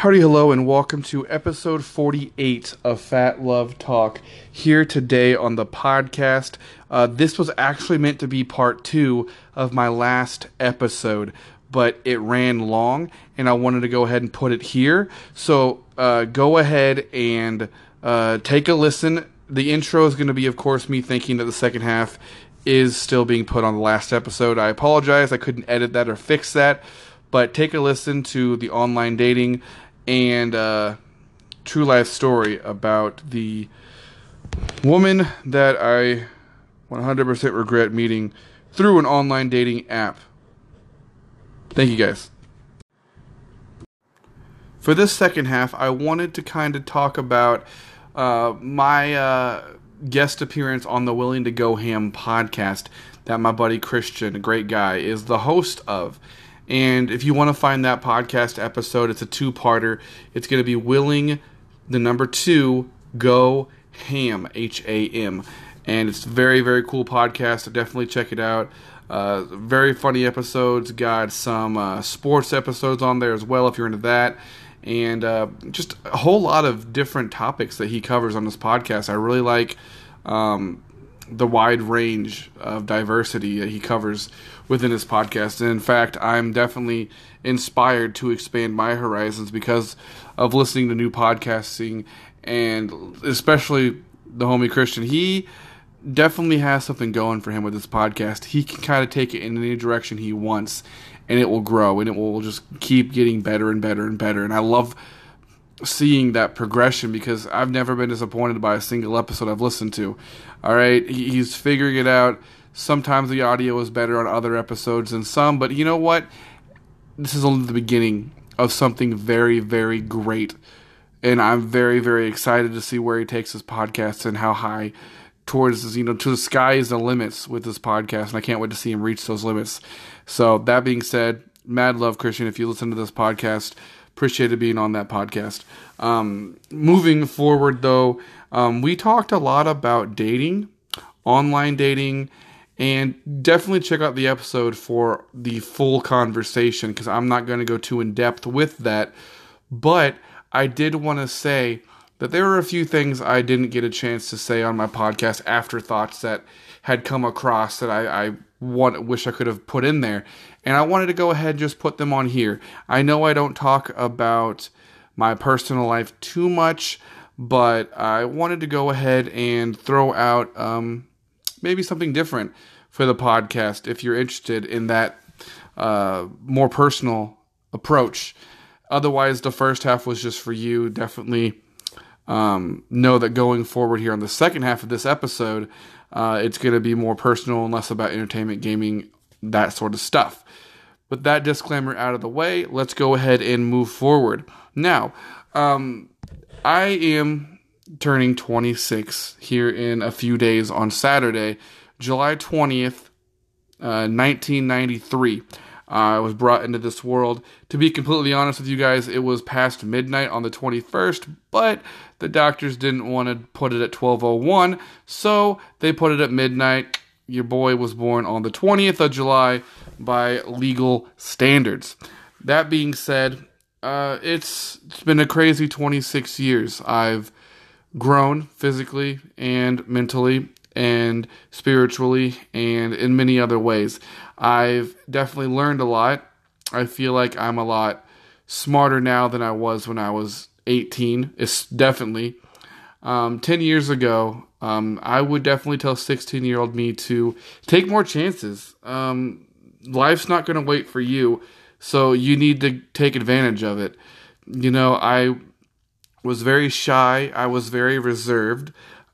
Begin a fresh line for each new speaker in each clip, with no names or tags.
Howdy, hello, and welcome to episode 48 of Phat Love Talk here today on the podcast. Uh, this was actually meant to be part two of my last episode, but it ran long and I wanted to go ahead and put it here. So uh, go ahead and uh, take a listen. The intro is going to be, of course, me thinking that the second half is still being put on the last episode. I apologize, I couldn't edit that or fix that, but take a listen to the online dating and uh, true life story about the woman that I 100% regret meeting through an online dating app. Thank you guys. For this second half, I wanted to kind of talk about uh, my uh, guest appearance on the Willing to Go Ham podcast that my buddy Christian, a great guy, is the host of. And if you want to find that podcast episode, it's a two parter. It's going to be Willing, the number two, Go Ham, H A M. And it's very, very cool podcast. So definitely check it out. Uh, very funny episodes. Got some uh, sports episodes on there as well if you're into that. And uh, just a whole lot of different topics that he covers on this podcast. I really like um, the wide range of diversity that he covers within his podcast. And in fact, I'm definitely inspired to expand my horizons because of listening to new podcasting and especially the homie Christian. He definitely has something going for him with this podcast. He can kind of take it in any direction he wants and it will grow and it will just keep getting better and better and better. And I love seeing that progression because I've never been disappointed by a single episode I've listened to. All right, he's figuring it out. Sometimes the audio is better on other episodes than some, but you know what? This is only the beginning of something very, very great. And I'm very, very excited to see where he takes his podcast and how high towards, you know, to the sky is the limits with this podcast. And I can't wait to see him reach those limits. So, that being said, mad love, Christian. If you listen to this podcast, appreciated being on that podcast. Um, moving forward, though, um, we talked a lot about dating, online dating, and definitely check out the episode for the full conversation because I'm not going to go too in depth with that. But I did want to say that there were a few things I didn't get a chance to say on my podcast, afterthoughts that had come across that I, I want, wish I could have put in there. And I wanted to go ahead and just put them on here. I know I don't talk about my personal life too much, but I wanted to go ahead and throw out um, maybe something different for the podcast if you're interested in that uh, more personal approach. Otherwise, the first half was just for you. Definitely um, know that going forward here on the second half of this episode, uh, it's going to be more personal and less about entertainment, gaming, that sort of stuff. With that disclaimer out of the way, let's go ahead and move forward. Now, um, I am turning 26 here in a few days on Saturday, July 20th, uh, 1993. I was brought into this world. To be completely honest with you guys, it was past midnight on the 21st, but the doctors didn't want to put it at 12:01, so they put it at midnight. Your boy was born on the 20th of July by legal standards. That being said, uh, it's it's been a crazy 26 years. I've grown physically and mentally and spiritually and in many other ways. I've definitely learned a lot. I feel like I'm a lot smarter now than I was when I was 18. It's definitely. Um, 10 years ago, um, I would definitely tell 16 year old me to take more chances. Um, life's not going to wait for you, so you need to take advantage of it. You know, I was very shy, I was very reserved.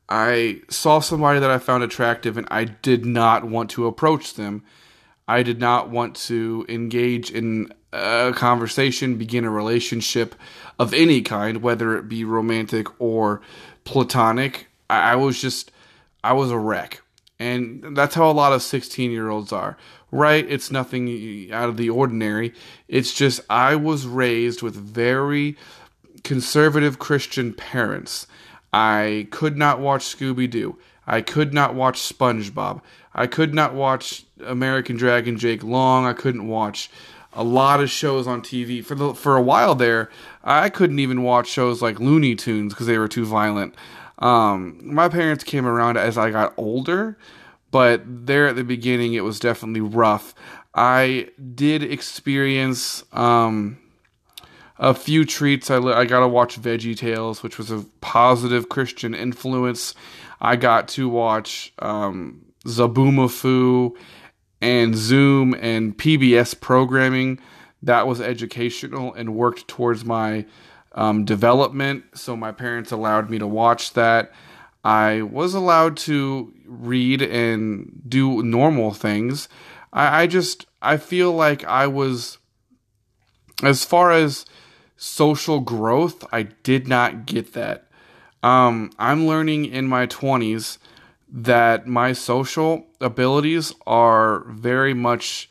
I saw somebody that I found attractive and I did not want to approach them. I did not want to engage in a conversation, begin a relationship of any kind, whether it be romantic or platonic. I, was just, I was a wreck. And that's how a lot of 16 year olds are, right? It's nothing out of the ordinary. It's just, I was raised with very conservative Christian parents. I could not watch Scooby Doo. I could not watch SpongeBob. I could not watch American Dragon Jake Long. I couldn't watch a lot of shows on TV for the for a while there. I couldn't even watch shows like Looney Tunes because they were too violent. Um, my parents came around as I got older, but there at the beginning it was definitely rough. I did experience um, a few treats. I, I got to watch Veggie Tales, which was a positive Christian influence. I got to watch um, Zoboomafoo and Zoom and PBS programming that was educational and worked towards my um, development. So my parents allowed me to watch that. I was allowed to read and do normal things. I, I just I feel like I was as far as social growth, I did not get that. Um, I'm learning in my 20s that my social abilities are very much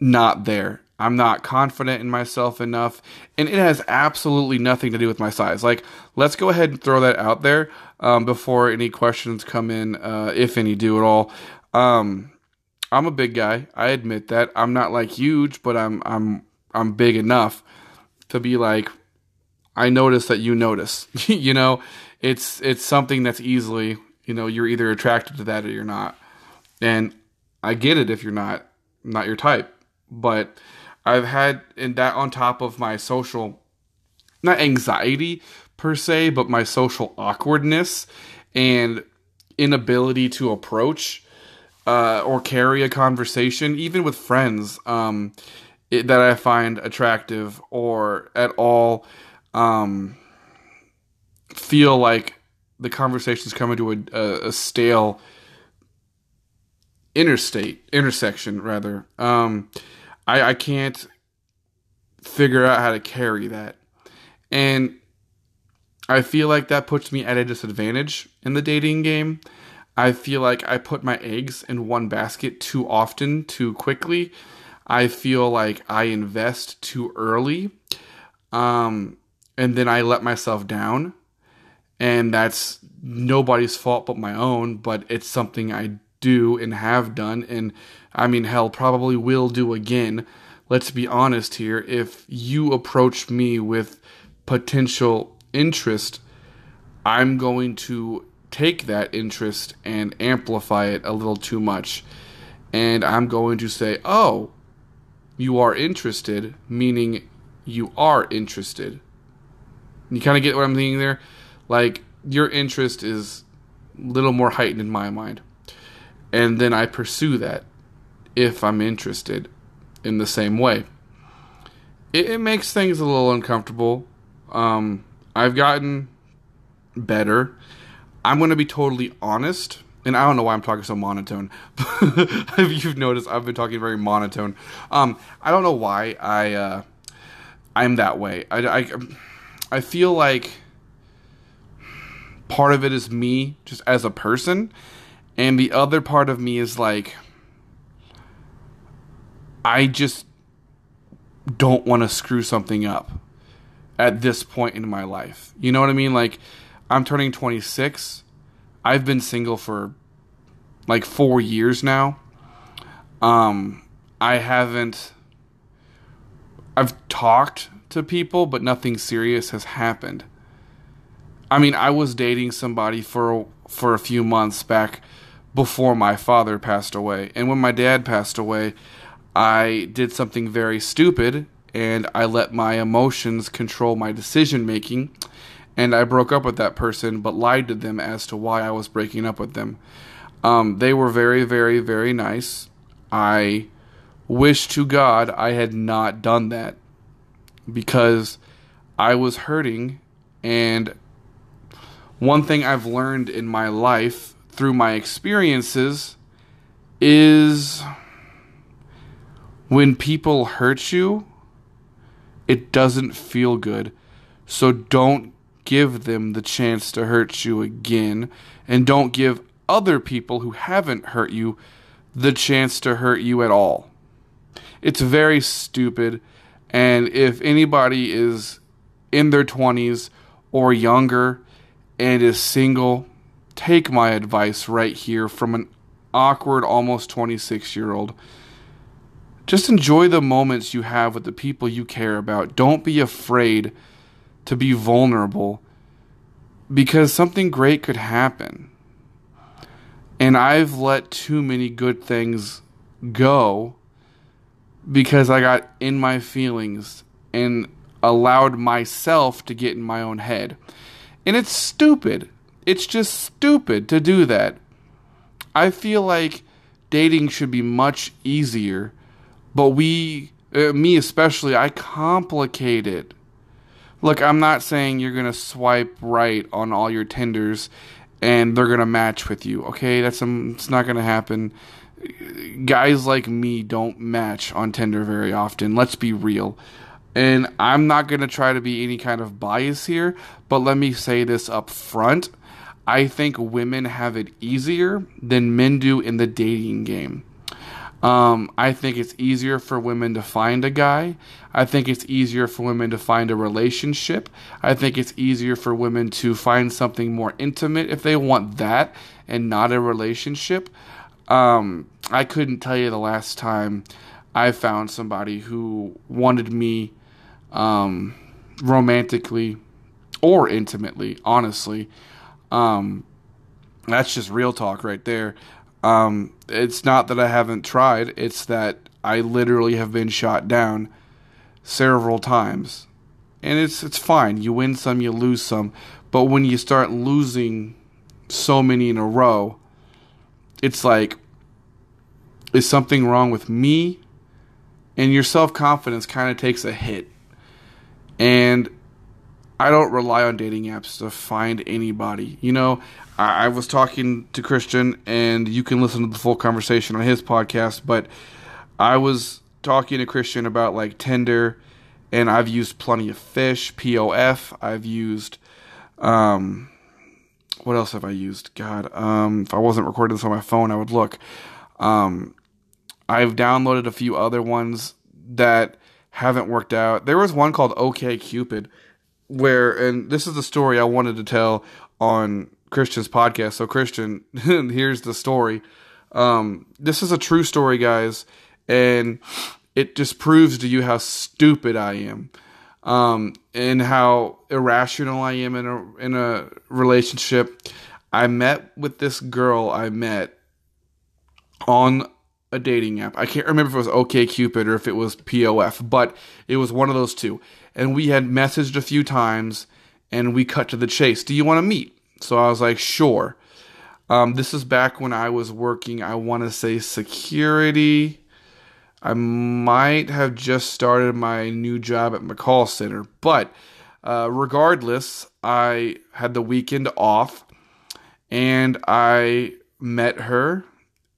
not there. I'm not confident in myself enough, and it has absolutely nothing to do with my size. Like, let's go ahead and throw that out there um, before any questions come in, uh, if any do at all. Um, I'm a big guy. I admit that. I'm not like huge, but I'm I'm I'm big enough to be like I notice that you notice. you know, it's it's something that's easily, you know, you're either attracted to that or you're not. And I get it if you're not not your type, but I've had and that on top of my social not anxiety per se, but my social awkwardness and inability to approach uh, or carry a conversation, even with friends um, it, that I find attractive or at all um, feel like the conversation's coming to a, a, a stale interstate intersection rather. Um, I, I can't figure out how to carry that, and I feel like that puts me at a disadvantage in the dating game I feel like I put my eggs in one basket too often, too quickly. I feel like I invest too early. Um, and then I let myself down. And that's nobody's fault but my own, but it's something I do and have done. And I mean, hell, probably will do again. Let's be honest here. If you approach me with potential interest, I'm going to take that interest and amplify it a little too much. And I'm going to say, oh, you are interested, meaning you are interested. You kind of get what I'm thinking there? Like, your interest is a little more heightened in my mind. And then I pursue that if I'm interested in the same way. It, it makes things a little uncomfortable. Um, I've gotten better I'm going to be totally honest, and I don't know why I'm talking so monotone. if you've noticed, I've been talking very monotone. Um, I don't know why I uh, I'm that way. I, I I feel like part of it is me just as a person, and the other part of me is like I just don't want to screw something up at this point in my life. You know what I mean? Like I'm turning 26. I've been single for like 4 years now. Um I haven't I've talked to people but nothing serious has happened. I mean, I was dating somebody for for a few months back before my father passed away. And when my dad passed away, I did something very stupid and I let my emotions control my decision making and I broke up with that person, but lied to them as to why I was breaking up with them. Um, they were very, very, very nice. I wish to God I had not done that because I was hurting. And one thing I've learned in my life through my experiences is when people hurt you, it doesn't feel good. So don't give them the chance to hurt you again, and don't give other people who haven't hurt you the chance to hurt you at all. It's very stupid, and if anybody is in their 20s or younger and is single, take my advice right here from an awkward, almost 26 year old. just enjoy the moments you have with the people you care about. Don't be afraid to be vulnerable because something great could happen. And I've let too many good things go because I got in my feelings and allowed myself to get in my own head. And it's stupid. It's just stupid to do that. I feel like dating should be much easier, but we, uh, me especially, I complicate it. Look, I'm not saying you're going to swipe right on all your Tinders and they're going to match with you. Okay, that's um, it's not going to happen. Guys like me don't match on Tinder very often. Let's be real. And I'm not going to try to be any kind of bias here, but let me say this up front. I think women have it easier than men do in the dating game. Um, I think it's easier for women to find a guy. I think it's easier for women to find a relationship. I think it's easier for women to find something more intimate if they want that and not a relationship. Um, I couldn't tell you the last time I found somebody who wanted me um, romantically or intimately, honestly. Um, that's just real talk right there. Um, it's not that I haven't tried, it's that I literally have been shot down several times. And it's it's fine. You win some, you lose some. But when you start losing so many in a row, it's like is something wrong with me? And your self-confidence kind of takes a hit. And I don't rely on dating apps to find anybody. You know, I, I, was talking to Christian, and you can listen to the full conversation on his podcast, but I was talking to Christian about like Tinder, and I've used plenty of fish, POF. I've used, um, what else have I used? God, um, if I wasn't recording this on my phone, I would look. Um, I've downloaded a few other ones that haven't worked out. There was one called OK Cupid, where, and this is the story I wanted to tell on Christian's podcast. So, Christian, here's the story. Um, this is a true story, guys, and it just proves to you how stupid I am, um, and how irrational I am in a in a relationship. I met with this girl I met on a dating app. I can't remember if it was OK Cupid or if it was POF, but it was one of those two. And we had messaged a few times and we cut to the chase. Do you want to meet? So I was like, sure. Um, this is back when I was working, I want to say security. I might have just started my new job at McCall Center, but uh, regardless, I had the weekend off and I met her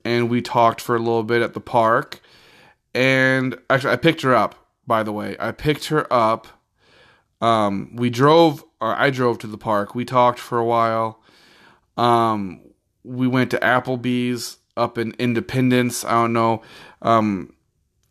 and we talked for a little bit at the park. And actually, I picked her up. By the way, I picked her up. Um, we drove, or I drove to the park. We talked for a while. Um, we went to Applebee's up in Independence. I don't know um,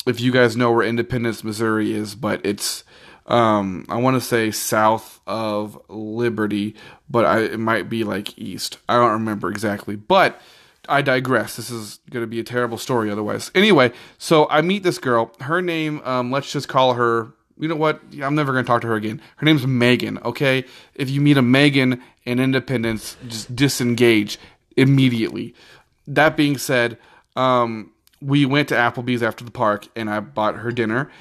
if you guys know where Independence, Missouri is, but it's um, I want to say south of Liberty, but I, it might be like east. I don't remember exactly, but I digress. This is going to be a terrible story otherwise. Anyway, so I meet this girl. Her name, um, let's just call her. You know what? I'm never going to talk to her again. Her name's Megan. Okay, if you meet a Megan in Independence, just disengage immediately. That being said, um, we went to Applebee's after the park, and I bought her dinner.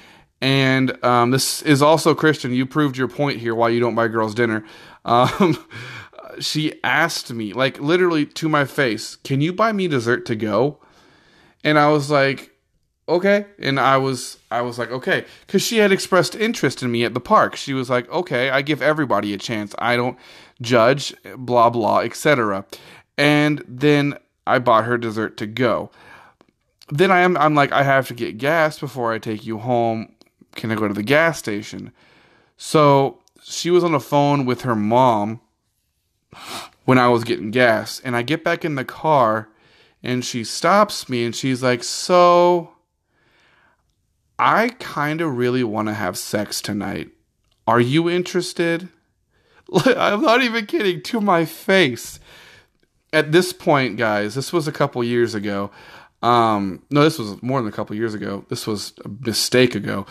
And um, this is also Christian. You proved your point here. Why you don't buy girls dinner? Um, she asked me, like literally to my face, "Can you buy me dessert to go?" And I was like, "Okay." And I was I was like, "Okay," cuz she had expressed interest in me at the park. She was like, "Okay, I give everybody a chance. I don't judge, blah blah, etc." And then I bought her dessert to go. Then I am I'm like, "I have to get gas before I take you home. Can I go to the gas station?" So, she was on the phone with her mom when I was getting gas. And I get back in the car and she stops me and she's like, So I kind of really want to have sex tonight. Are you interested? I'm not even kidding, to my face. At this point, guys, this was a couple years ago. Um, no, this was more than a couple years ago. This was a mistake ago.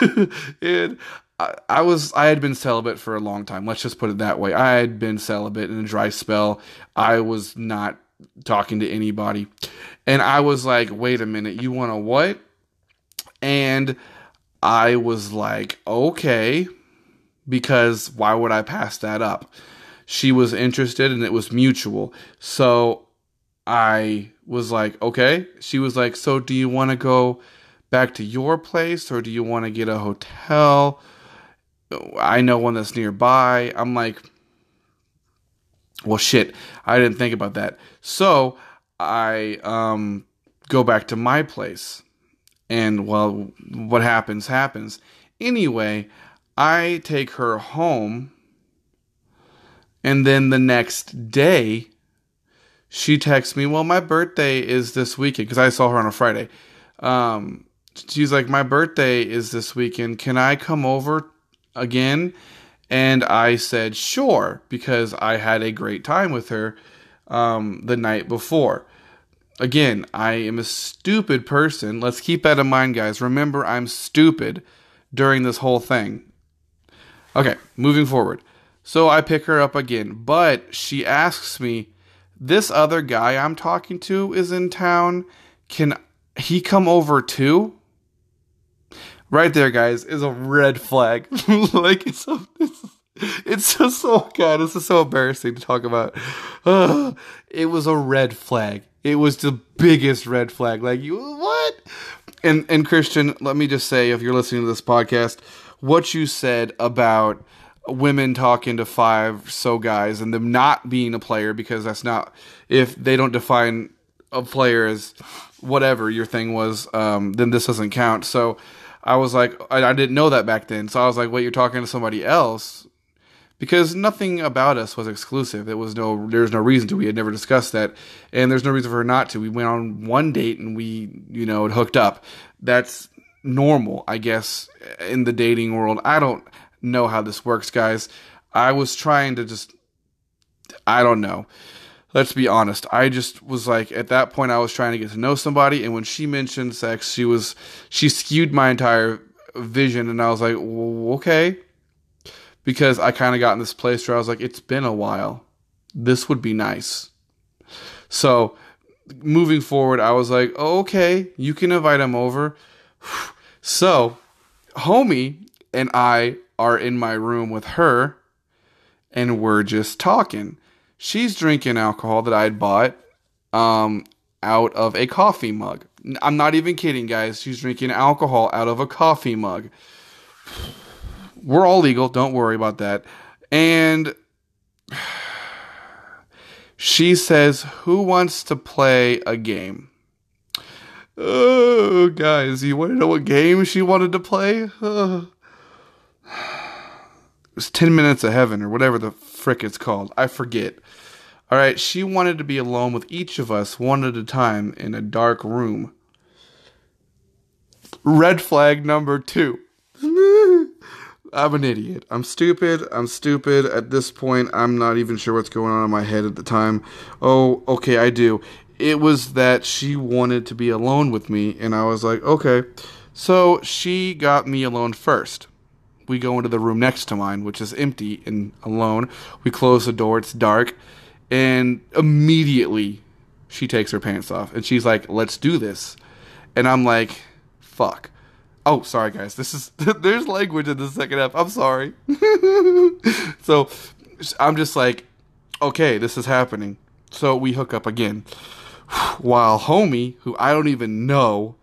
and I, was I had been celibate for a long time. Let's just put it that way. I had been celibate in a dry spell. I was not talking to anybody. And I was like, wait a minute, you want to what? And I was like, okay, because why would I pass that up? She was interested and it was mutual. So I was like, okay. She was like, so do you want to go back to your place or do you want to get a hotel? I know one that's nearby. I'm like, well, shit, I didn't think about that. So I um, go back to my place. And well, what happens, happens. Anyway, I take her home. And then the next day, she texts me, Well, my birthday is this weekend because I saw her on a Friday. Um, she's like, My birthday is this weekend. Can I come over again? And I said, Sure, because I had a great time with her um, the night before. Again, I am a stupid person. Let's keep that in mind, guys. Remember, I'm stupid during this whole thing. Okay, moving forward. So I pick her up again, but she asks me, This other guy I'm talking to is in town. Can he come over too? Right there, guys, is a red flag. like, it's so. It's, it's just so god this is so embarrassing to talk about. Uh, it was a red flag. It was the biggest red flag. Like you what? And and christian let me just say if you're listening to this podcast what you said about women talking to five so guys and them not being a player because that's not if they don't define a player as whatever your thing was um, then this doesn't count. So i was like I, I didn't know that back then so i was like wait you're talking to somebody else because nothing about us was exclusive. There was no there's no reason to. We had never discussed that, and there's no reason for her not to. We went on one date and we you know it hooked up. That's normal, I guess, in the dating world. I don't know how this works, guys. I was trying to just I don't know. Let's be honest. I just was like at that point I was trying to get to know somebody and when she mentioned sex, she was she skewed my entire vision and I was like, "Okay, because I kind of got in this place where I was like, it's been a while. This would be nice. So moving forward, I was like, oh, okay, you can invite him over. So, homie and I are in my room with her, and we're just talking. She's drinking alcohol that I'd bought um, out of a coffee mug. I'm not even kidding, guys. She's drinking alcohol out of a coffee mug we're all legal. Don't worry about that. And she says, Who wants to play a game? Oh, guys, you want to know what game she wanted to play? It was 10 Minutes of Heaven or whatever the frick it's called. I forget. All right, she wanted to be alone with each of us one at a time in a dark room. Red flag number two. I'm an idiot. I'm stupid. I'm stupid. At this point, I'm not even sure what's going on in my head at the time. Oh, okay, I do. It was that she wanted to be alone with me, and I was like, okay. So she got me alone first. We go into the room next to mine, which is empty and alone. We close the door, it's dark, and immediately she takes her pants off and she's like, let's do this. And I'm like, fuck. Oh, sorry guys. This is there's language in the second half. I'm sorry. so I'm just like, okay, this is happening. So we hook up again. While homie, who I don't even know,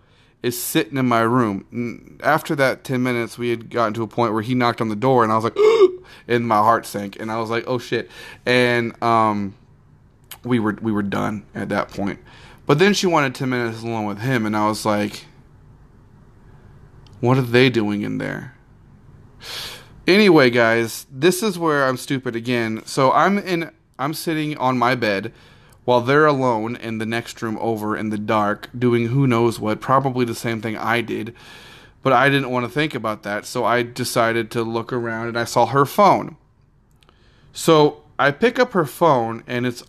is sitting in my room. After that 10 minutes, we had gotten to a point where he knocked on the door and I was like, and my heart sank and I was like, oh shit. And um we were we were done at that point. But then she wanted 10 minutes alone with him and I was like, what are they doing in there? Anyway, guys, this is where I'm stupid again. So I'm in I'm sitting on my bed while they're alone in the next room over in the dark doing who knows what, probably the same thing I did. But I didn't want to think about that, so I decided to look around and I saw her phone. So I pick up her phone and it's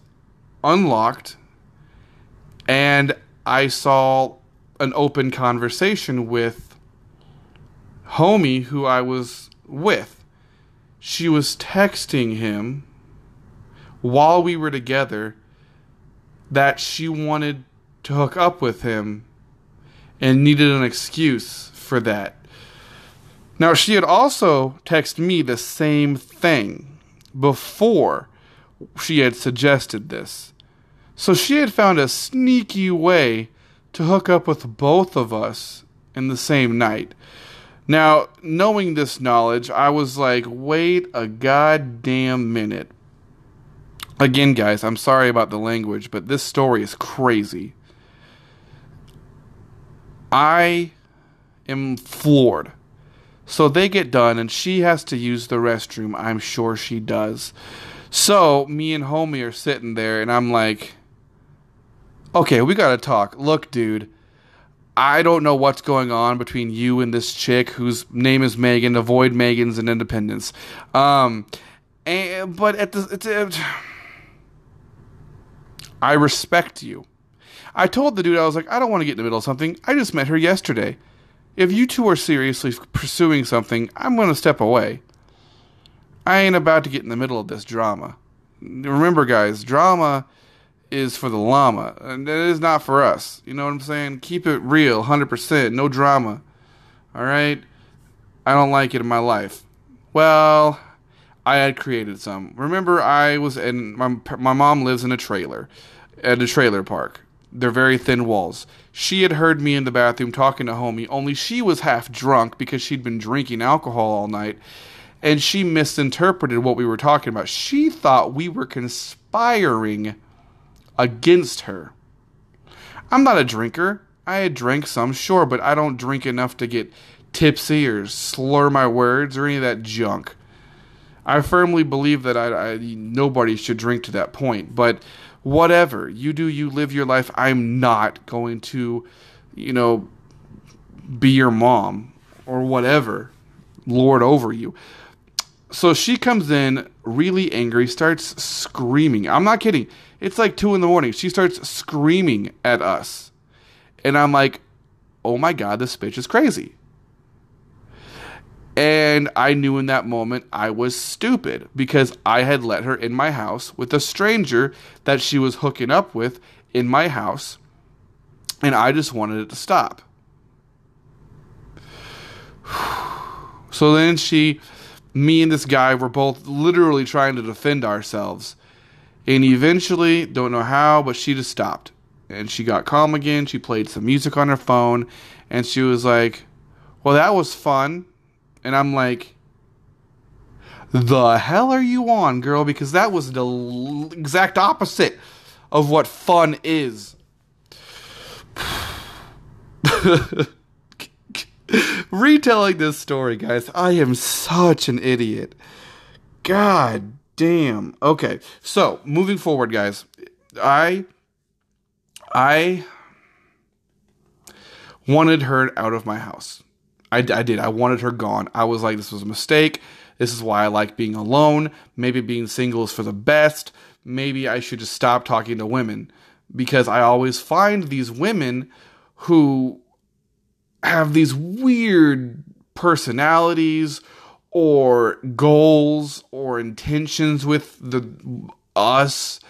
unlocked and I saw an open conversation with homie who I was with. She was texting him while we were together that she wanted to hook up with him and needed an excuse for that. Now, she had also texted me the same thing before she had suggested this. So she had found a sneaky way to hook up with both of us in the same night. Now, knowing this knowledge, I was like, wait a goddamn minute. Again, guys, I'm sorry about the language, but this story is crazy. I am floored. So they get done, and she has to use the restroom. I'm sure she does. So me and Homie are sitting there, and I'm like, okay, we gotta talk. Look, dude, I don't know what's going on between you and this chick whose name is Megan. Avoid Megan's and Independence. Um, and but at the, it's, uh, I respect you. I told the dude I was like, I don't want to get in the middle of something. I just met her yesterday. If you two are seriously pursuing something, I'm going to step away. I ain't about to get in the middle of this drama. Remember, guys, drama is for the llama, and it is not for us. You know what I'm saying? Keep it real, 100%, no drama. All right? I don't like it in my life. Well, I had created some. Remember, I was in my my mom lives in a trailer, at a trailer park. They're very thin walls. She had heard me in the bathroom talking to homie, only she was half drunk because she'd been drinking alcohol all night, and she misinterpreted what we were talking about. She thought we were conspiring against her. I'm not a drinker. I had drank some, sure, but I don't drink enough to get tipsy or slur my words or any of that junk. I firmly believe that I, I, nobody should drink to that point, but whatever you do, you live your life. I'm not going to, you know, be your mom or whatever, lord over you. So she comes in really angry, starts screaming. I'm not kidding. It's like two in the morning. She starts screaming at us. And I'm like, oh my God, this bitch is crazy. And I knew in that moment I was stupid because I had let her in my house with a stranger that she was hooking up with in my house. And I just wanted it to stop. So then she, me and this guy were both literally trying to defend ourselves. And eventually, don't know how, but she just stopped. And she got calm again. She played some music on her phone. And she was like, Well, that was fun and I'm like, the hell are you on, girl? Because that was the exact opposite of what fun is. Retelling this story, guys, I am such an idiot. God damn. Okay, so moving forward, guys, I I wanted her out of my house. I, I did. I wanted her gone. I was like, this was a mistake. This is why I like being alone. Maybe being single is for the best. Maybe I should just stop talking to women because I always find these women who have these weird personalities or goals or intentions with the us.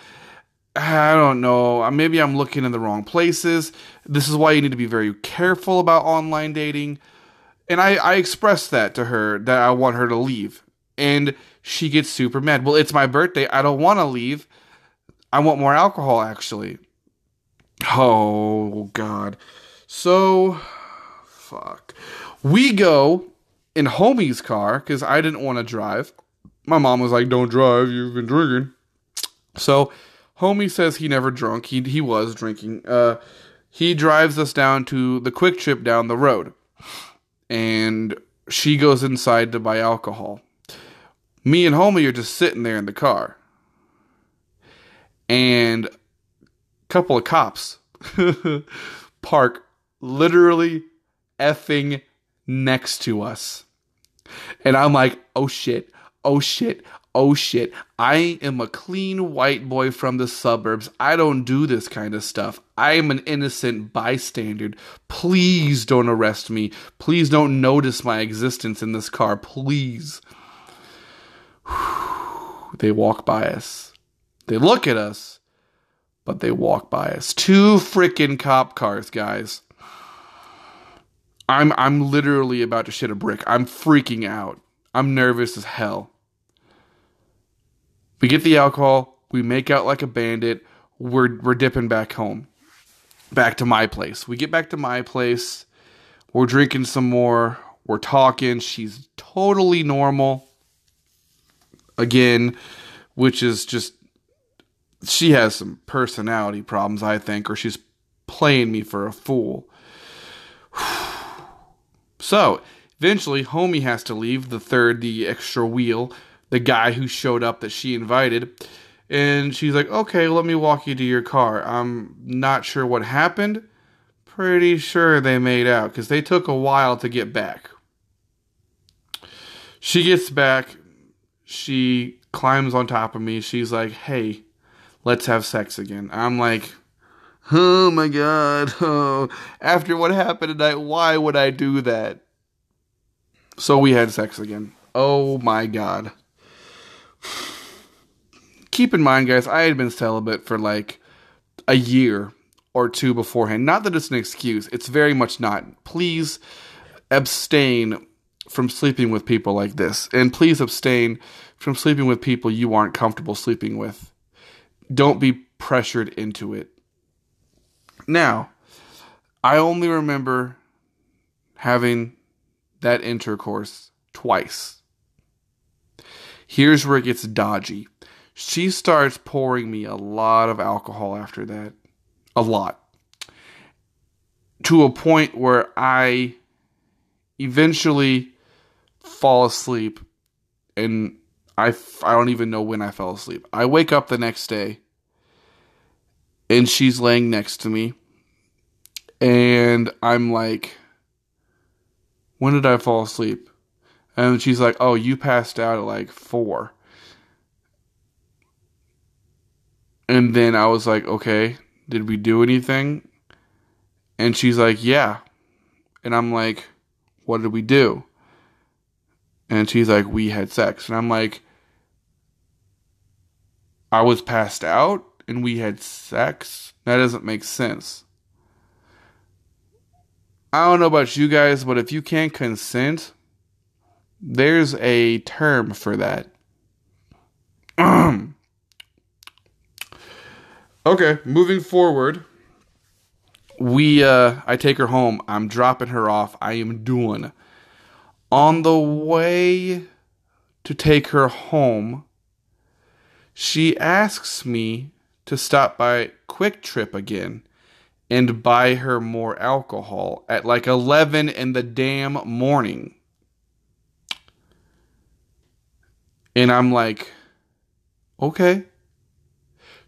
I don't know. Uh, maybe I'm looking in the wrong places. This is why you need to be very careful about online dating and I, I expressed that to her that I want her to leave. And she gets super mad. Well, it's my birthday. I don't want to leave. I want more alcohol, actually. Oh, God. So, fuck. We go in homie's car because I didn't want to drive. My mom was like, don't drive. You've been drinking. So, homie says he never drunk. He, he was drinking. Uh, he drives us down to the QuikTrip down the road and she goes inside to buy alcohol. Me and homie are just sitting there in the car. And a couple of cops park literally effing next to us. And I'm like, oh shit, oh shit, oh shit, I am a clean white boy from the suburbs. I don't do this kind of stuff. I am an innocent bystander. Please don't arrest me. Please don't notice my existence in this car. Please. They walk by us. They look at us, but they walk by us. Two freaking cop cars, guys. I'm I'm literally about to shit a brick. I'm freaking out. I'm nervous as hell. We get the alcohol, we make out like a bandit, we're we're dipping back home. Back to my place. We get back to my place. We're drinking some more. We're talking. She's totally normal. Again, which is just she has some personality problems, I think, or she's playing me for a fool. so, eventually, Homie has to leave, the third, the extra wheel, the guy who showed up that she invited. And she's like, okay, let me walk you to your car. I'm not sure what happened. Pretty sure they made out because they took a while to get back. She gets back. She climbs on top of me. She's like, hey, let's have sex again. I'm like, oh my God. Oh, after what happened tonight, why would I do that? So we had sex again. Oh my God. Keep in mind, guys, I had been celibate for like a year or two beforehand. Not that it's an excuse, it's very much not. Please abstain from sleeping with people like this. And please abstain from sleeping with people you aren't comfortable sleeping with. Don't be pressured into it. Now, I only remember having that intercourse twice. Here's where it gets dodgy. She starts pouring me a lot of alcohol after that. A lot. To a point where I eventually fall asleep and I, I don't even know when I fell asleep. I wake up the next day and she's laying next to me and I'm like when did I fall asleep? And she's like, "Oh, you passed out at like 4." And then I was like, "Okay, did we do anything?" And she's like, "Yeah." And I'm like, "What did we do?" And she's like, "We had sex." And I'm like, "I was passed out and we had sex? That doesn't make sense." I don't know about you guys, but if you can't consent, there's a term for that. okay, moving forward. We uh I take her home. I'm dropping her off. I am doing. On the way to take her home, she asks me to stop by QuikTrip again and buy her more alcohol at like 11 in the damn morning. And I'm like, okay.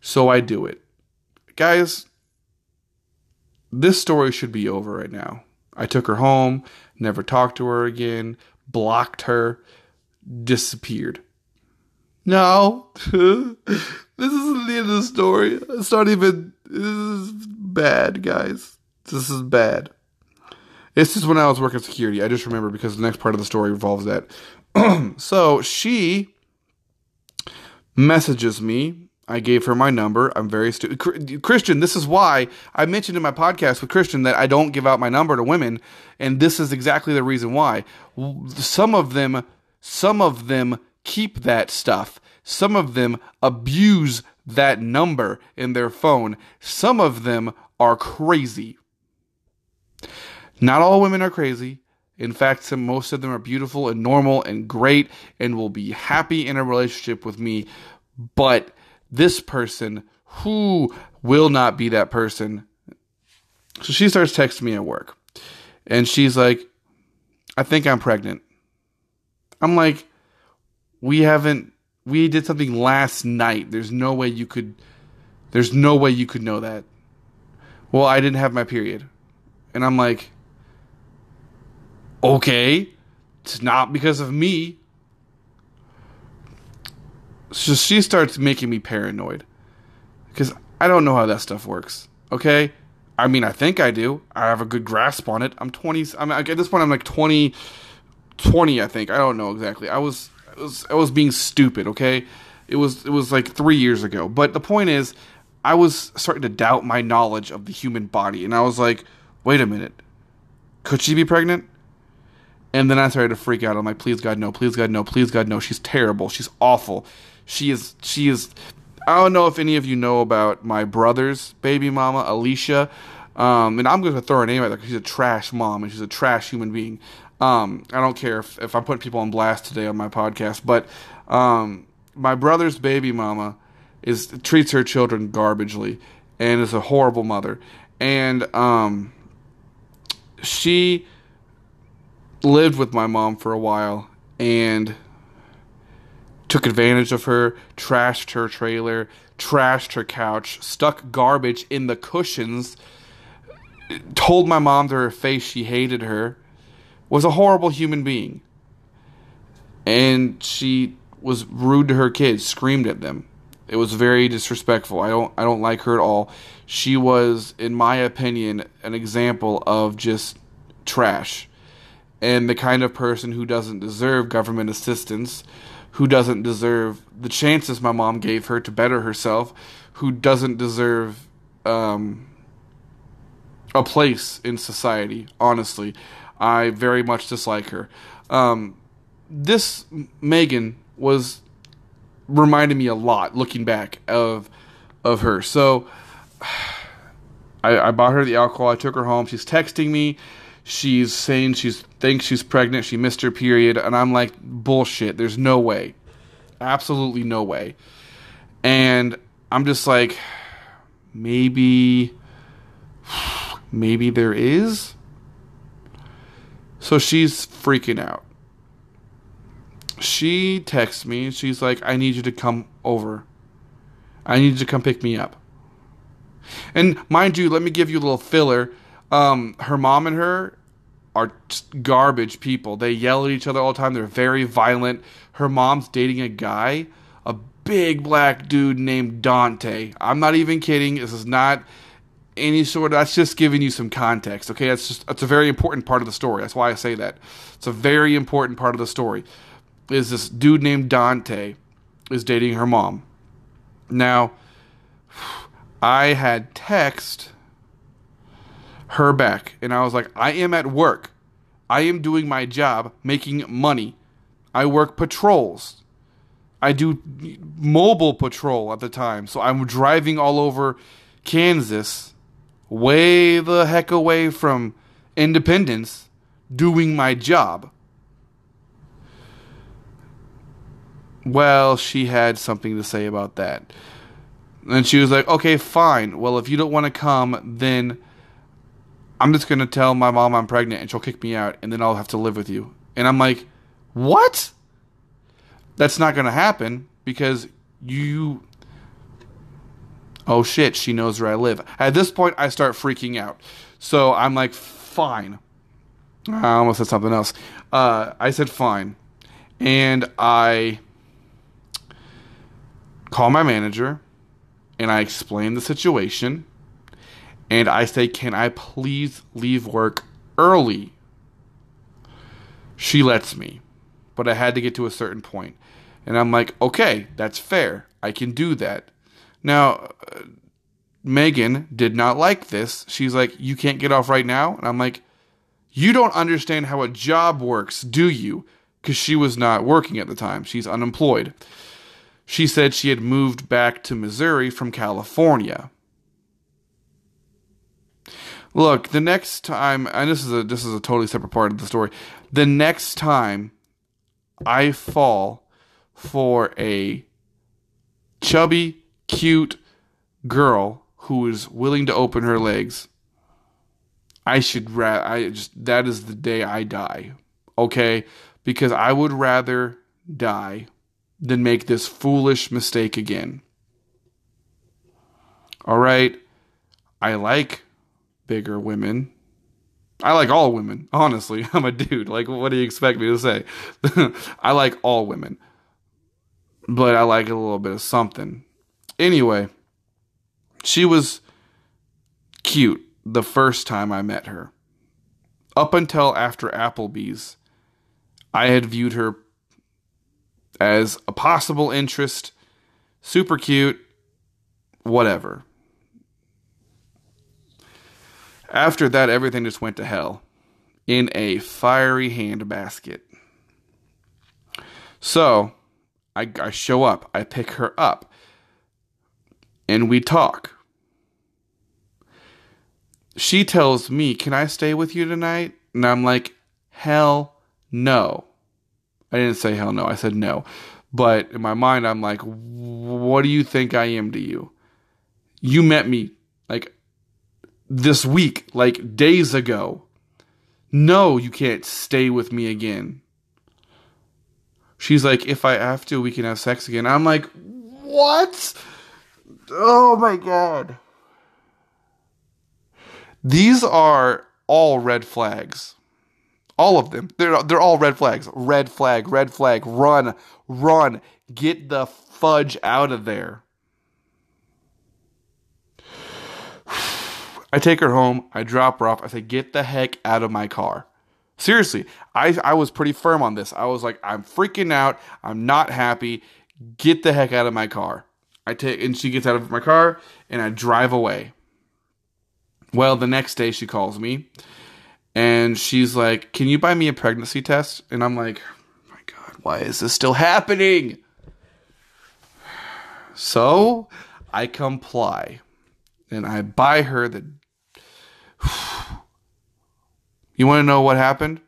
So I do it. Guys, this story should be over right now. I took her home, never talked to her again, blocked her, disappeared. No, this isn't the end of the story. It's not even. This is bad, guys. This is bad. This is when I was working security. I just remember because the next part of the story involves that. so she messages me. I gave her my number. I'm very stupid. Christian, this is why I mentioned in my podcast with Christian that I don't give out my number to women, and this is exactly the reason why. Some of them, some of them keep that stuff. Some of them abuse that number in their phone. Some of them are crazy. Not all women are crazy. In fact, some, most of them are beautiful and normal and great and will be happy in a relationship with me. But this person who will not be that person. So she starts texting me at work. And she's like, I think I'm pregnant. I'm like, we haven't, we did something last night. There's no way you could, there's no way you could know that. Well, I didn't have my period. And I'm like, okay, it's not because of me. So she starts making me paranoid because I don't know how that stuff works. Okay, I mean I think I do. I have a good grasp on it. I'm 20. I'm at this point I'm like 20, 20. I think I don't know exactly. I was I was I was being stupid. Okay, it was it was like three years ago. But the point is, I was starting to doubt my knowledge of the human body, and I was like, wait a minute, could she be pregnant? And then I started to freak out. I'm like, please God, no, please God, no, please God, no. She's terrible. She's awful. She is, she is. I don't know if any of you know about my brother's baby mama, Alicia. Um, and I'm going to throw her name out there because she's a trash mom and she's a trash human being. Um, I don't care if, if I'm putting people on blast today on my podcast, but um, my brother's baby mama is treats her children garbagely and is a horrible mother. And um, she lived with my mom for a while and took advantage of her, trashed her trailer, trashed her couch, stuck garbage in the cushions, told my mom to her face she hated her, was a horrible human being. And she was rude to her kids, screamed at them. It was very disrespectful. I don't I don't like her at all. She was in my opinion an example of just trash and the kind of person who doesn't deserve government assistance, who doesn't deserve the chances my mom gave her to better herself, who doesn't deserve um, a place in society. Honestly, I very much dislike her. Um, this Megan was reminded me a lot, looking back of of her. So. I, I bought her the alcohol. I took her home. She's texting me she's saying she's thinks she's pregnant, she missed her period, and I'm like, bullshit, there's no way. Absolutely no way. And I'm just like, maybe maybe there is. So she's freaking out. She texts me she's like, I need you to come over. I need you to come pick me up. And mind you, let me give you a little filler um, her mom and her are garbage people. They yell at each other all the time. They're very violent. Her mom's dating a guy, a big black dude named Dante. I'm not even kidding. This is not any sort of that's just giving you some context okay that's just that's a very important part of the story that's why i say that it's a very important part of the story is this dude named dante is dating her mom now i had text her back. And I was like, I am at work. I am doing my job, making money. I work patrols. I do mobile patrol at the time. So I'm driving all over Kansas, way the heck away from Independence, doing my job. Well, she had something to say about that. And she was like, okay, fine. Well, if you don't want to come, then I'm just going to tell my mom I'm pregnant and she'll kick me out and then I'll have to live with you. And I'm like, what? That's not going to happen because you. Oh shit, she knows where I live. At this point, I start freaking out. So I'm like, fine. I almost said something else. Uh, I said fine. And I call my manager and I explain the situation and I say, Can I please leave work early? She lets me, but I had to get to a certain point. And I'm like, Okay, that's fair. I can do that. Now, uh, Megan did not like this. She's like, You can't get off right now? And I'm like, You don't understand how a job works, do you? Because she was not working at the time, she's unemployed. She said she had moved back to Missouri from California. Look, the next time, and this is a this is a totally separate part of the story. The next time I fall for a chubby, cute girl who is willing to open her legs, I should ra- I just that is the day I die. Okay? Because I would rather die than make this foolish mistake again. All right? I like bigger women. I like all women, honestly. I'm a dude. Like, what do you expect me to say? I like all women. but I like a little bit of something. Anyway, she was cute the first time I met her. Up until after Applebee's, I had viewed her as a possible interest, super cute, whatever. After that, everything just went to hell in a fiery hand basket. So, I, I show up, I pick her up, and we talk. She tells me, Can I stay with you tonight? And I'm like, Hell no. I didn't say hell no, I said no. But in my mind, I'm like, What do you think I am to you? You met me like this week, like days ago. No, you can't stay with me again. She's like, if I have to, we can have sex again. I'm like, what? Oh my god. These are all red flags. All of them. They're, they're all red flags. Red flag, red flag. Run, run. Get the fudge out of there. I take her home. I drop her off. I say, get the heck out of my car. Seriously, I, I was pretty firm on this. I was like, I'm freaking out. I'm not happy. Get the heck out of my car. I take and she gets out of my car and I drive away. Well, the next day she calls me and she's like, "Can you buy me a pregnancy test?" And I'm like, oh "My god, why is this still happening?" So, I comply and I buy her the You want to know what happened?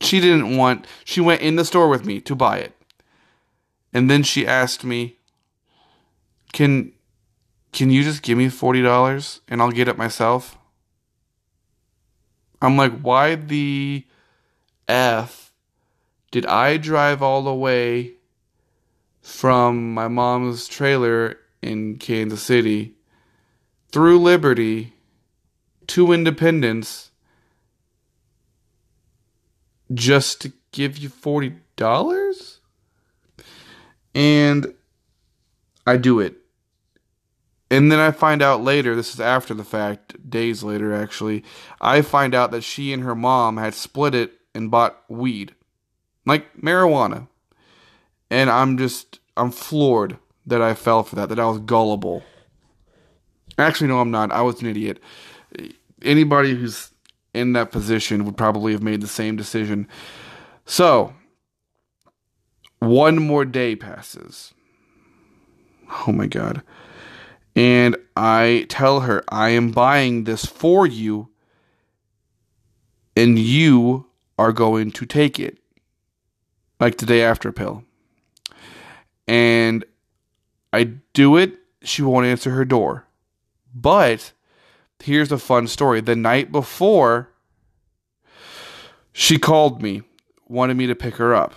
She didn't want, she went in the store with me to buy it. And then she asked me, "Can can you just give me $40 and I'll get it myself?" I'm like, "Why the f did I drive all the way from my mom's trailer in Kansas City through Liberty to Independence just to give you $40? And I do it. And then I find out later, this is after the fact, days later actually, I find out that she and her mom had split it and bought weed. Like marijuana. And I'm just, I'm floored that I fell for that, that I was gullible. Actually, no, I'm not. I was an idiot. Anybody who's in that position would probably have made the same decision. So, one more day passes. Oh my God. And I tell her, I am buying this for you, and you are going to take it. Like the day after pill. And I do it, she won't answer her door. But here's a fun story. The night before, she called me, wanted me to pick her up.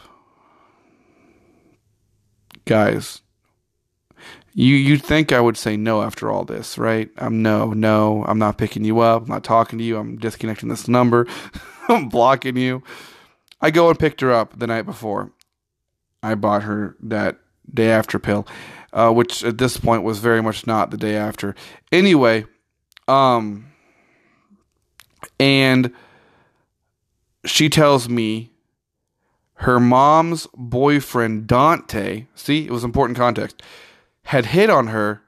Guys, you you'd think I would say no after all this, right? I'm no, no, I'm not picking you up. I'm not talking to you. I'm disconnecting this number. I'm blocking you. I go and picked her up the night before. I bought her that day after pill, uh, which at this point was very much not the day after. Anyway, um, and she tells me her mom's boyfriend Dante, see, it was important context, had hit on her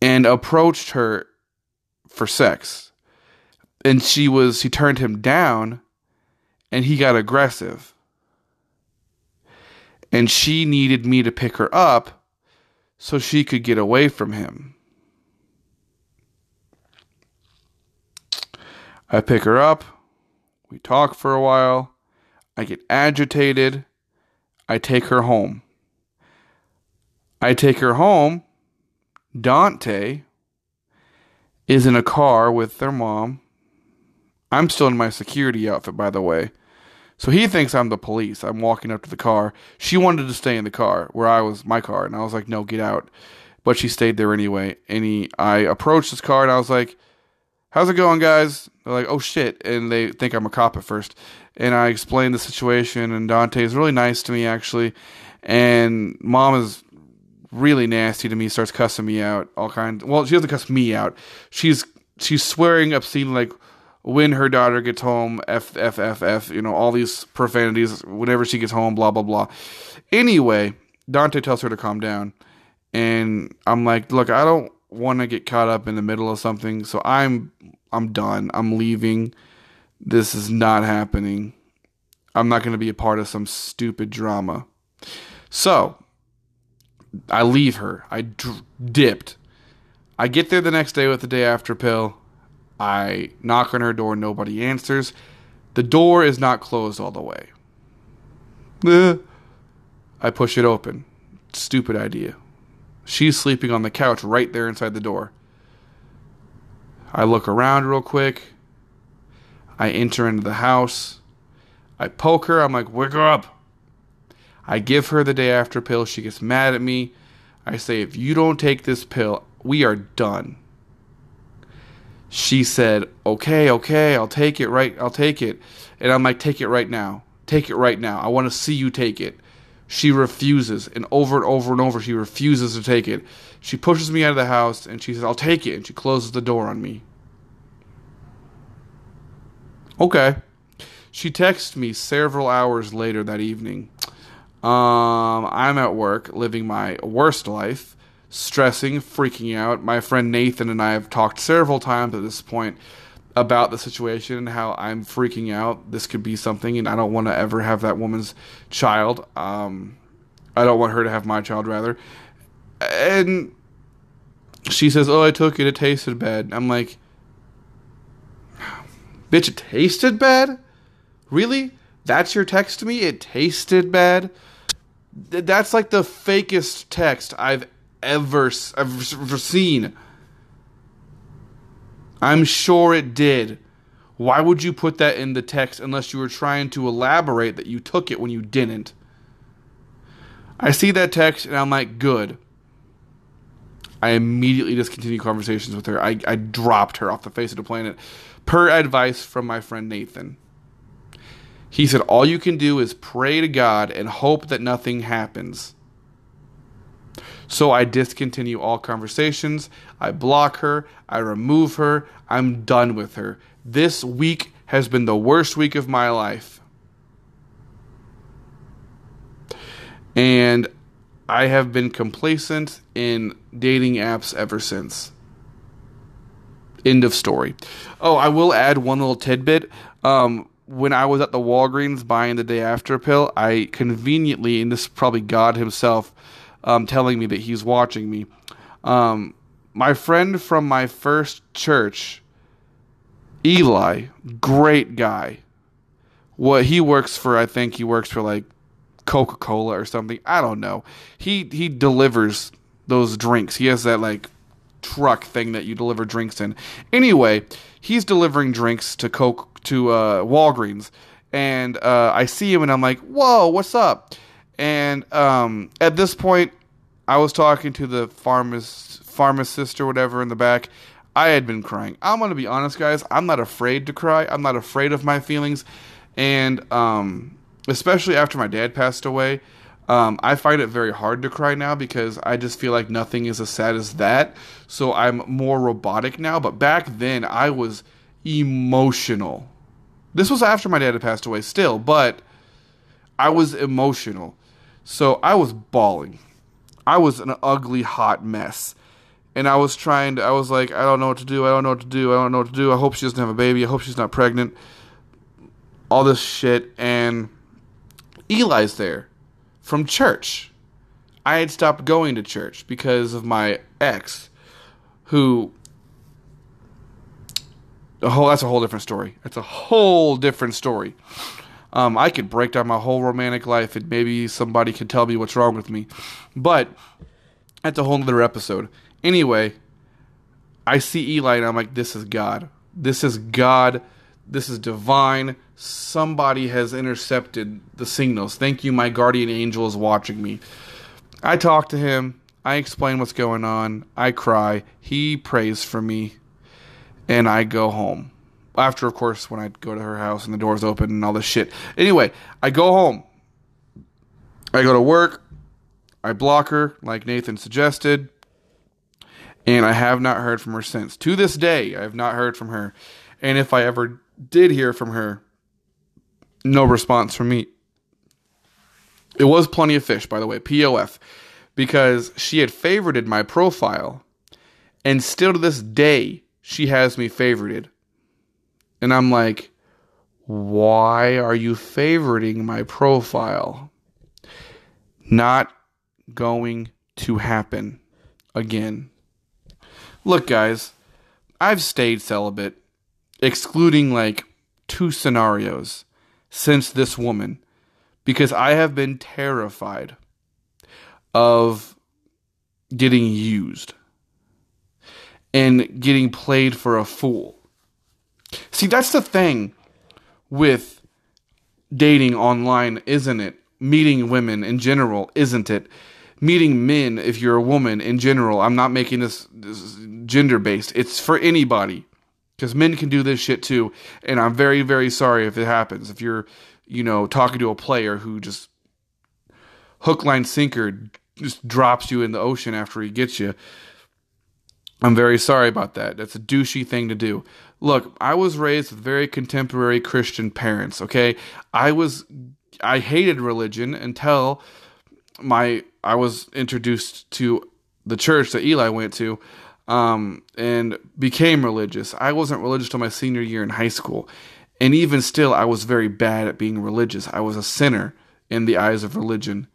and approached her for sex. And she was he turned him down and he got aggressive. And she needed me to pick her up so she could get away from him. I pick her up. We talk for a while. I get agitated. I take her home. I take her home. Dante is in a car with their mom. I'm still in my security outfit, by the way. So he thinks I'm the police. I'm walking up to the car. She wanted to stay in the car where I was, my car, and I was like, no, get out. But she stayed there anyway. And he, I approached this car and I was like, how's it going, guys? They're like, oh shit. And they think I'm a cop at first. and I explain the situation. And Dante is really nice to me actually, and mom is really nasty to me. Starts cussing me out, all kinds. Well, she doesn't cuss me out. She's she's swearing obscene like when her daughter gets home, f f f f. You know all these profanities whenever she gets home. Blah blah blah. Anyway, Dante tells her to calm down, and I'm like, look, I don't want to get caught up in the middle of something, so I'm I'm done. I'm leaving. This is not happening. I'm not going to be a part of some stupid drama. So, I leave her. I d- dipped. I get there the next day with the day after pill. I knock on her door. Nobody answers. The door is not closed all the way. Eh. I push it open. Stupid idea. She's sleeping on the couch right there inside the door. I look around real quick. I enter into the house. I poke her. I'm like, wake her up. I give her the day after pill. She gets mad at me. I say, if you don't take this pill, we are done. She said, okay, okay, I'll take it right. I'll take it. And I'm like, take it right now. Take it right now. I want to see you take it. She refuses, and over and over and over, she refuses to take it. She pushes me out of the house and she says, I'll take it. And she closes the door on me. Okay. She texts me several hours later that evening. Um, I'm at work living my worst life, stressing, freaking out. My friend Nathan and I have talked several times at this point about the situation and how I'm freaking out. This could be something, and I don't want to ever have that woman's child. Um, I don't want her to have my child, rather. And she says, "Oh, I took it. It tasted bad." I'm like, "Bitch, it tasted bad? Really? That's your text to me? It tasted bad?" That's like the fakest text I've ever ever seen. I'm sure it did. Why would you put that in the text unless you were trying to elaborate that you took it when you didn't? I see that text and I'm like, good. I immediately discontinued conversations with her. I, I dropped her off the face of the planet per advice from my friend Nathan. He said, All you can do is pray to God and hope that nothing happens. So I discontinue all conversations. I block her. I remove her. I'm done with her. This week has been the worst week of my life. And I have been complacent in dating apps ever since. End of story. Oh, I will add one little tidbit. Um, when I was at the Walgreens buying the day after pill, I conveniently, and this is probably God Himself um, telling me that He's watching me. Um, my friend from my first church, Eli, great guy. What he works for, I think he works for like Coca Cola or something. I don't know. He he delivers those drinks. He has that like truck thing that you deliver drinks in. Anyway, he's delivering drinks to Coke to uh, Walgreens, and uh, I see him and I'm like, "Whoa, what's up?" And um, at this point, I was talking to the pharmacist, pharmacist or whatever in the back. I had been crying. I'm gonna be honest, guys. I'm not afraid to cry. I'm not afraid of my feelings, and um, especially after my dad passed away. Um, I find it very hard to cry now because I just feel like nothing is as sad as that. So I'm more robotic now. But back then, I was emotional. This was after my dad had passed away, still, but I was emotional. So I was bawling. I was an ugly, hot mess. And I was trying to, I was like, I don't know what to do. I don't know what to do. I don't know what to do. I hope she doesn't have a baby. I hope she's not pregnant. All this shit. And Eli's there from church. I had stopped going to church because of my ex, who. A whole, that's a whole different story. That's a whole different story. Um, I could break down my whole romantic life and maybe somebody could tell me what's wrong with me. But that's a whole other episode. Anyway, I see Eli and I'm like, this is God. This is God. This is divine. Somebody has intercepted the signals. Thank you, my guardian angel is watching me. I talk to him. I explain what's going on. I cry. He prays for me. And I go home. After, of course, when I go to her house and the door's open and all this shit. Anyway, I go home. I go to work. I block her, like Nathan suggested. And I have not heard from her since. To this day, I have not heard from her. And if I ever did hear from her, no response from me. It was plenty of fish, by the way, POF, because she had favorited my profile. And still to this day, she has me favorited. And I'm like, why are you favoriting my profile? Not going to happen again. Look, guys, I've stayed celibate, excluding like two scenarios, since this woman, because I have been terrified of getting used and getting played for a fool. See, that's the thing with dating online, isn't it? Meeting women in general, isn't it? Meeting men, if you're a woman in general, I'm not making this, this gender based. It's for anybody. Because men can do this shit too. And I'm very, very sorry if it happens. If you're, you know, talking to a player who just hook, line, sinker just drops you in the ocean after he gets you. I'm very sorry about that. That's a douchey thing to do. Look, I was raised with very contemporary Christian parents, okay? I was I hated religion until my I was introduced to the church that Eli went to um, and became religious. I wasn't religious till my senior year in high school. And even still, I was very bad at being religious. I was a sinner in the eyes of religion.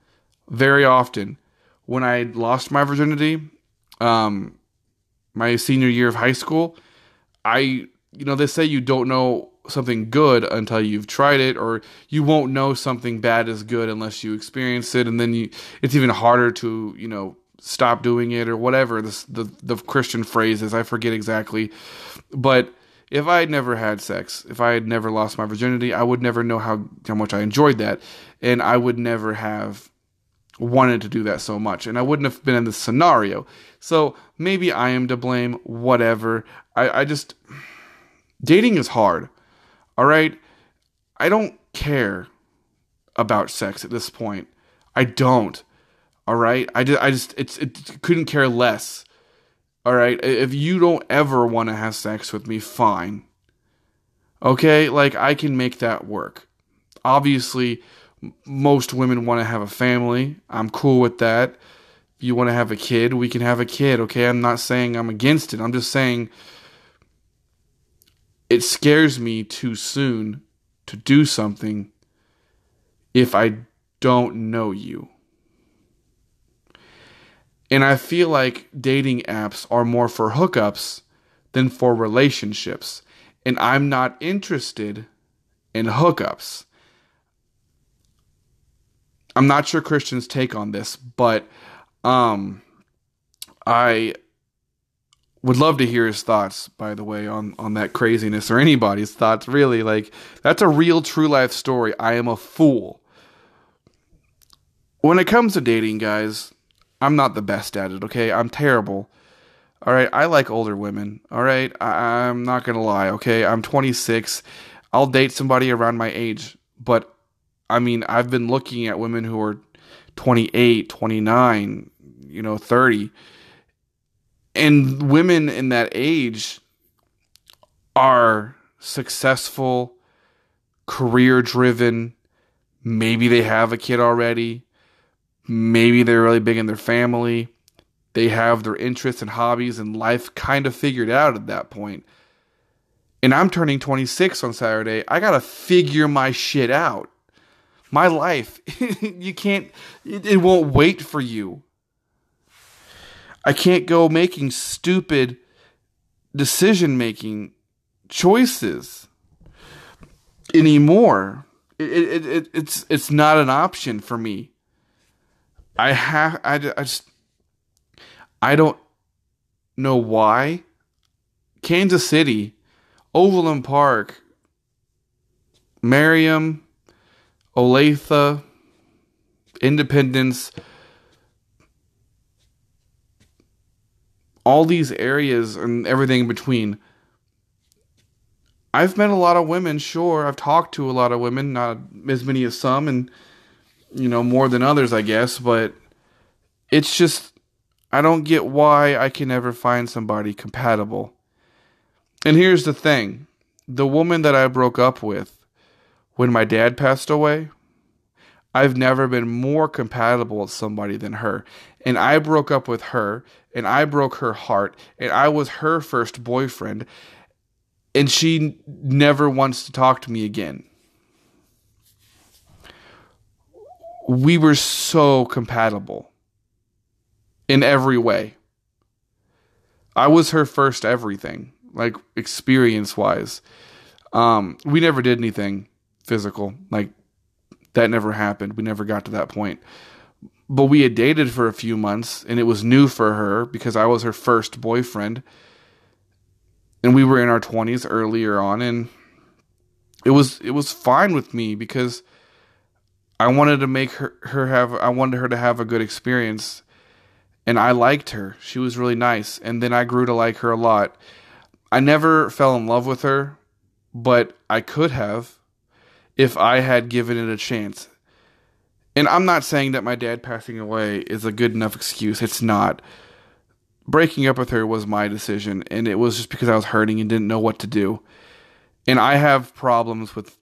Very often, when I lost my virginity, um, my senior year of high school, I, you know, they say you don't know something good until you've tried it, or you won't know something bad is good unless you experience it, and then you, it's even harder to, you know, stop doing it or whatever the the Christian phrase is. I forget exactly, but if I had never had sex, if I had never lost my virginity, I would never know how how much I enjoyed that, and I would never have wanted to do that so much, and I wouldn't have been in this scenario. So maybe I am to blame. Whatever. I I just dating is hard. All right, I don't care about sex at this point. I don't. All right. I just, I just, it's, it couldn't care less. All right. If you don't ever want to have sex with me, fine. Okay. Like I can make that work. Obviously, most women want to have a family. I'm cool with that. If you want to have a kid, we can have a kid. Okay. I'm not saying I'm against it. I'm just saying it scares me too soon to do something if I don't know you. And I feel like dating apps are more for hookups than for relationships. And I'm not interested in hookups. I'm not sure Christian's take on this, but um I would love to hear his thoughts by the way on on that craziness or anybody's thoughts really like that's a real true life story. I am a fool. When it comes to dating guys, I'm not the best at it, okay? I'm terrible. All right, I like older women. All right, I- I'm not gonna lie, okay? I'm 26. I'll date somebody around my age, but I mean, I've been looking at women who are 28, 29, you know, 30. And women in that age are successful, career driven. Maybe they have a kid already. Maybe they're really big in their family. They have their interests and hobbies and life kind of figured out at that point. And I'm turning 26 on Saturday. I got to figure my shit out. My life, you can't, it, it won't wait for you. I can't go making stupid decision making choices anymore. It, it, it, it's it's not an option for me. I have I, I just I don't know why Kansas City, Overland Park, Merriam, Olathe, Independence, all these areas and everything in between I've met a lot of women, sure. I've talked to a lot of women, not as many as some, and, you know, more than others, I guess, but it's just, I don't get why I can never find somebody compatible. And here's the thing the woman that I broke up with when my dad passed away, I've never been more compatible with somebody than her. And I broke up with her, and I broke her heart, and I was her first boyfriend, and she never wants to talk to me again. We were so compatible in every way. I was her first everything, like experience wise. Um, we never did anything physical. Like that never happened. We never got to that point. But we had dated for a few months and it was new for her because I was her first boyfriend. And we were in our 20s earlier on and it was it was fine with me because I wanted to make her her have I wanted her to have a good experience and I liked her. She was really nice and then I grew to like her a lot. I never fell in love with her, but I could have if I had given it a chance. And I'm not saying that my dad passing away is a good enough excuse. It's not. Breaking up with her was my decision, and it was just because I was hurting and didn't know what to do. And I have problems with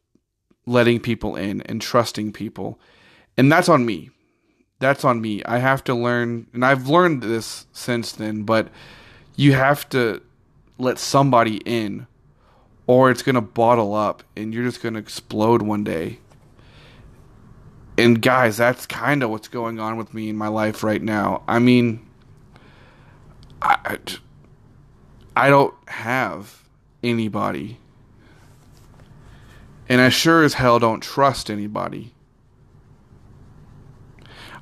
letting people in and trusting people. And that's on me. That's on me. I have to learn, and I've learned this since then, but you have to let somebody in or it's going to bottle up and you're just going to explode one day. And guys, that's kind of what's going on with me in my life right now. I mean, I, I don't have anybody. And I sure as hell don't trust anybody.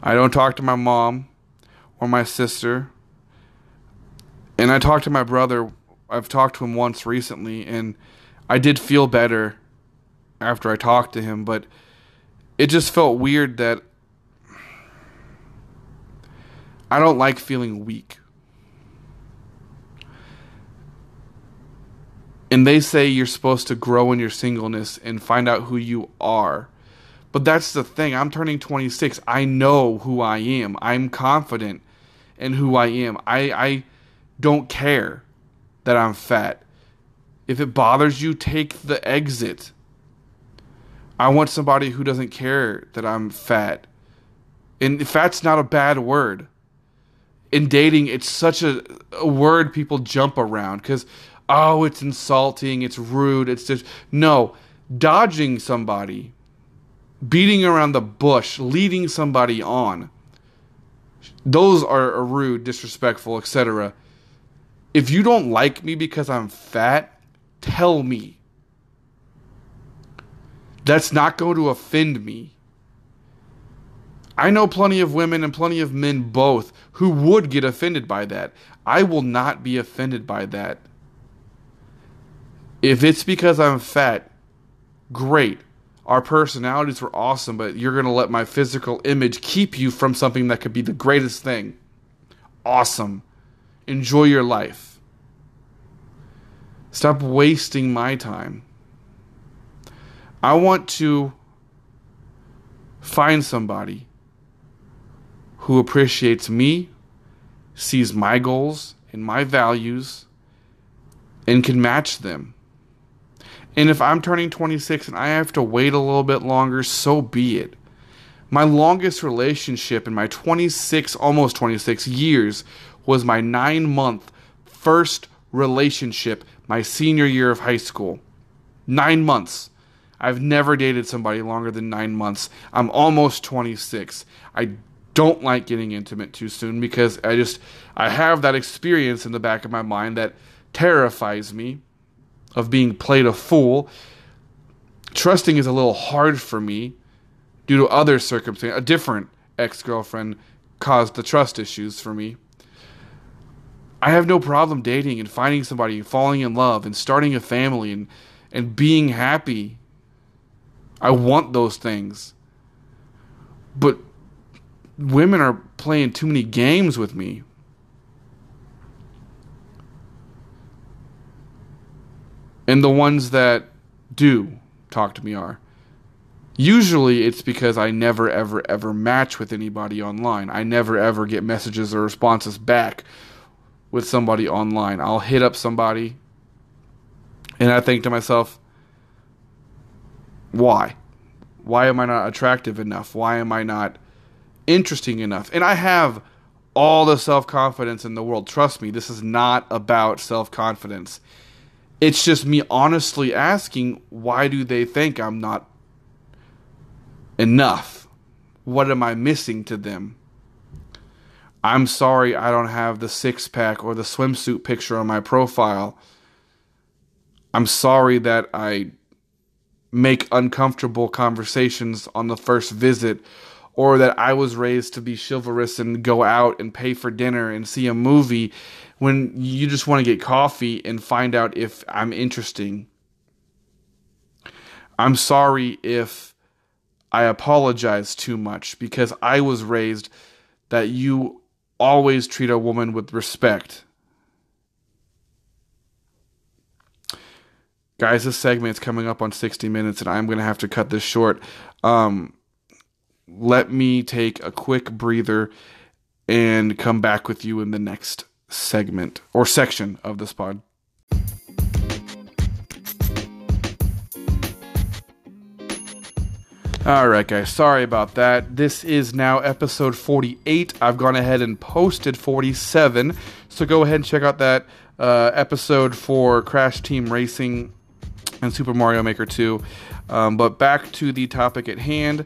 I don't talk to my mom or my sister. And I talk to my brother. I've talked to him once recently, and I did feel better after I talked to him, but it just felt weird that I don't like feeling weak. And they say you're supposed to grow in your singleness and find out who you are. But that's the thing. I'm turning 26. I know who I am. I'm confident in who I am. I, I don't care that I'm fat. If it bothers you, take the exit. I want somebody who doesn't care that I'm fat. And fat's not a bad word. In dating, it's such a, a word people jump around because, oh, it's insulting, it's rude, it's just. No, dodging somebody, beating around the bush, leading somebody on, those are, rude, disrespectful, etc. If you don't like me because I'm fat, tell me. That's not going to offend me. I know plenty of women and plenty of men both who would get offended by that. I will not be offended by that. If it's because I'm fat, great. Our personalities were awesome, but you're going to let my physical image keep you from something that could be the greatest thing. Awesome. Enjoy your life. Stop wasting my time. I want to find somebody who appreciates me, sees my goals and my values, and can match them. And if I'm turning 26 and I have to wait a little bit longer, so be it. My longest relationship in my 26, almost 26 years was my nine month first relationship my senior year of high school. Nine months. I've never dated somebody longer than nine months. I'm almost 26. I don't like getting intimate too soon because I just I have that experience in the back of my mind that terrifies me of being played a fool. Trusting is a little hard for me due to other circumstances. A different ex-girlfriend caused the trust issues for me. I have no problem dating and finding somebody and falling in love and starting a family and and being happy. I want those things. But women are playing too many games with me. And the ones that do talk to me are usually it's because I never ever ever match with anybody online. I never ever get messages or responses back with somebody online. I'll hit up somebody and I think to myself, why? Why am I not attractive enough? Why am I not interesting enough? And I have all the self confidence in the world. Trust me, this is not about self confidence. It's just me honestly asking, why do they think I'm not enough? What am I missing to them? I'm sorry I don't have the six pack or the swimsuit picture on my profile. I'm sorry that I make uncomfortable conversations on the first visit or that I was raised to be chivalrous and go out and pay for dinner and see a movie when you just want to get coffee and find out if I'm interesting. I'm sorry if I apologize too much because I was raised that you always treat a woman with respect. Guys, this segment is coming up on 60 minutes, and I'm going to have to cut this short. Um, let me take a quick breather and come back with you in the next segment or section of this pod. All right, guys, sorry about that. This is now episode 48. I've gone ahead and posted 47. So go ahead and check out that uh, episode for Crash Team Racing and Super Mario Maker 2. Um, but back to the topic at hand.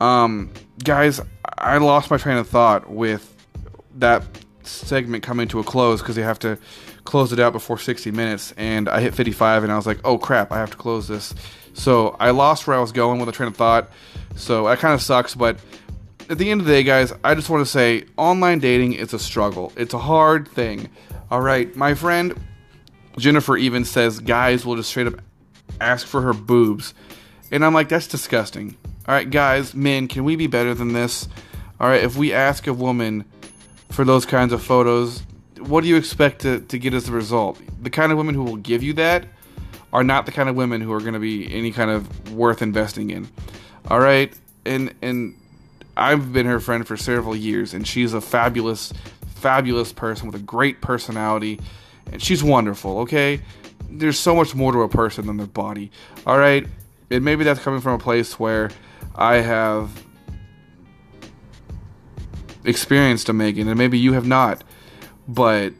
Um, guys, I lost my train of thought with that segment coming to a close because they have to close it out before 60 minutes. And I hit 55 and I was like, oh crap, I have to close this. So I lost where I was going with the train of thought. So that kind of sucks. But at the end of the day, guys, I just want to say online dating is a struggle, it's a hard thing. All right, my friend Jennifer even says guys will just straight up ask for her boobs. And I'm like, that's disgusting. All right, guys, men, can we be better than this? All right, if we ask a woman for those kinds of photos, what do you expect to, to get as a result? The kind of women who will give you that are not the kind of women who are going to be any kind of worth investing in. All right, and and I've been her friend for several years, and she's a fabulous, fabulous person with a great personality, and she's wonderful. Okay, there's so much more to a person than their body. All right, and maybe that's coming from a place where I have experienced a Megan, and maybe you have not. But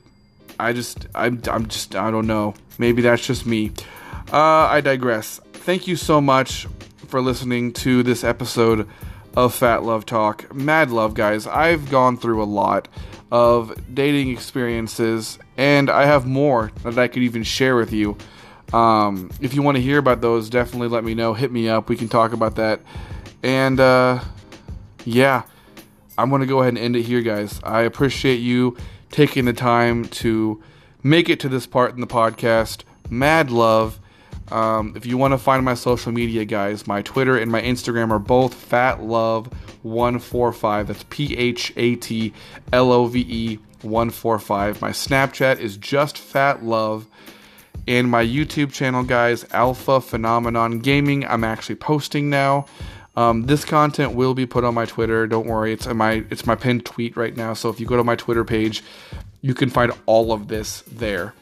I just, I'm, I'm just, I don't know. Maybe that's just me. Uh, I digress. Thank you so much for listening to this episode of Phat Love Talk. Mad love, guys. I've gone through a lot of dating experiences, and I have more that I could even share with you. Um, if you want to hear about those, definitely let me know. Hit me up. We can talk about that. And uh, yeah, I'm going to go ahead and end it here, guys. I appreciate you taking the time to make it to this part in the podcast. Mad love. Um, if you want to find my social media, guys, my Twitter and my Instagram are both phatlove145. That's P H A T L O V E 145. My Snapchat is just phatlove. And my YouTube channel, guys, Alpha Phenomenon Gaming, I'm actually posting now. Um, this content will be put on my Twitter. Don't worry, it's my it's my pinned tweet right now. So if you go to my Twitter page, you can find all of this there,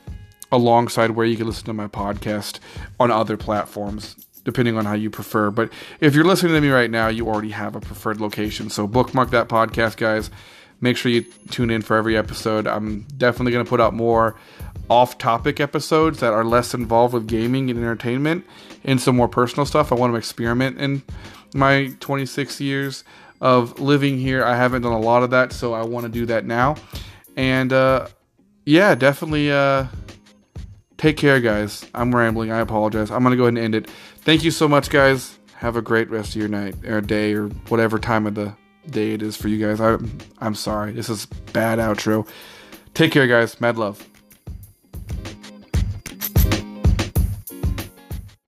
alongside where you can listen to my podcast on other platforms, depending on how you prefer. But if you're listening to me right now, you already have a preferred location. So bookmark that podcast, guys. Make sure you tune in for every episode. I'm definitely going to put out more off topic episodes that are less involved with gaming and entertainment and some more personal stuff. I want to experiment in my 26 years of living here. I haven't done a lot of that, so I want to do that now. And uh, yeah, definitely uh, take care, guys. I'm rambling. I apologize. I'm going to go ahead and end it. Thank you so much, guys. Have a great rest of your night or day or whatever time of the day it is for you guys. I, I'm sorry. This is bad outro. Take care, guys. Mad love.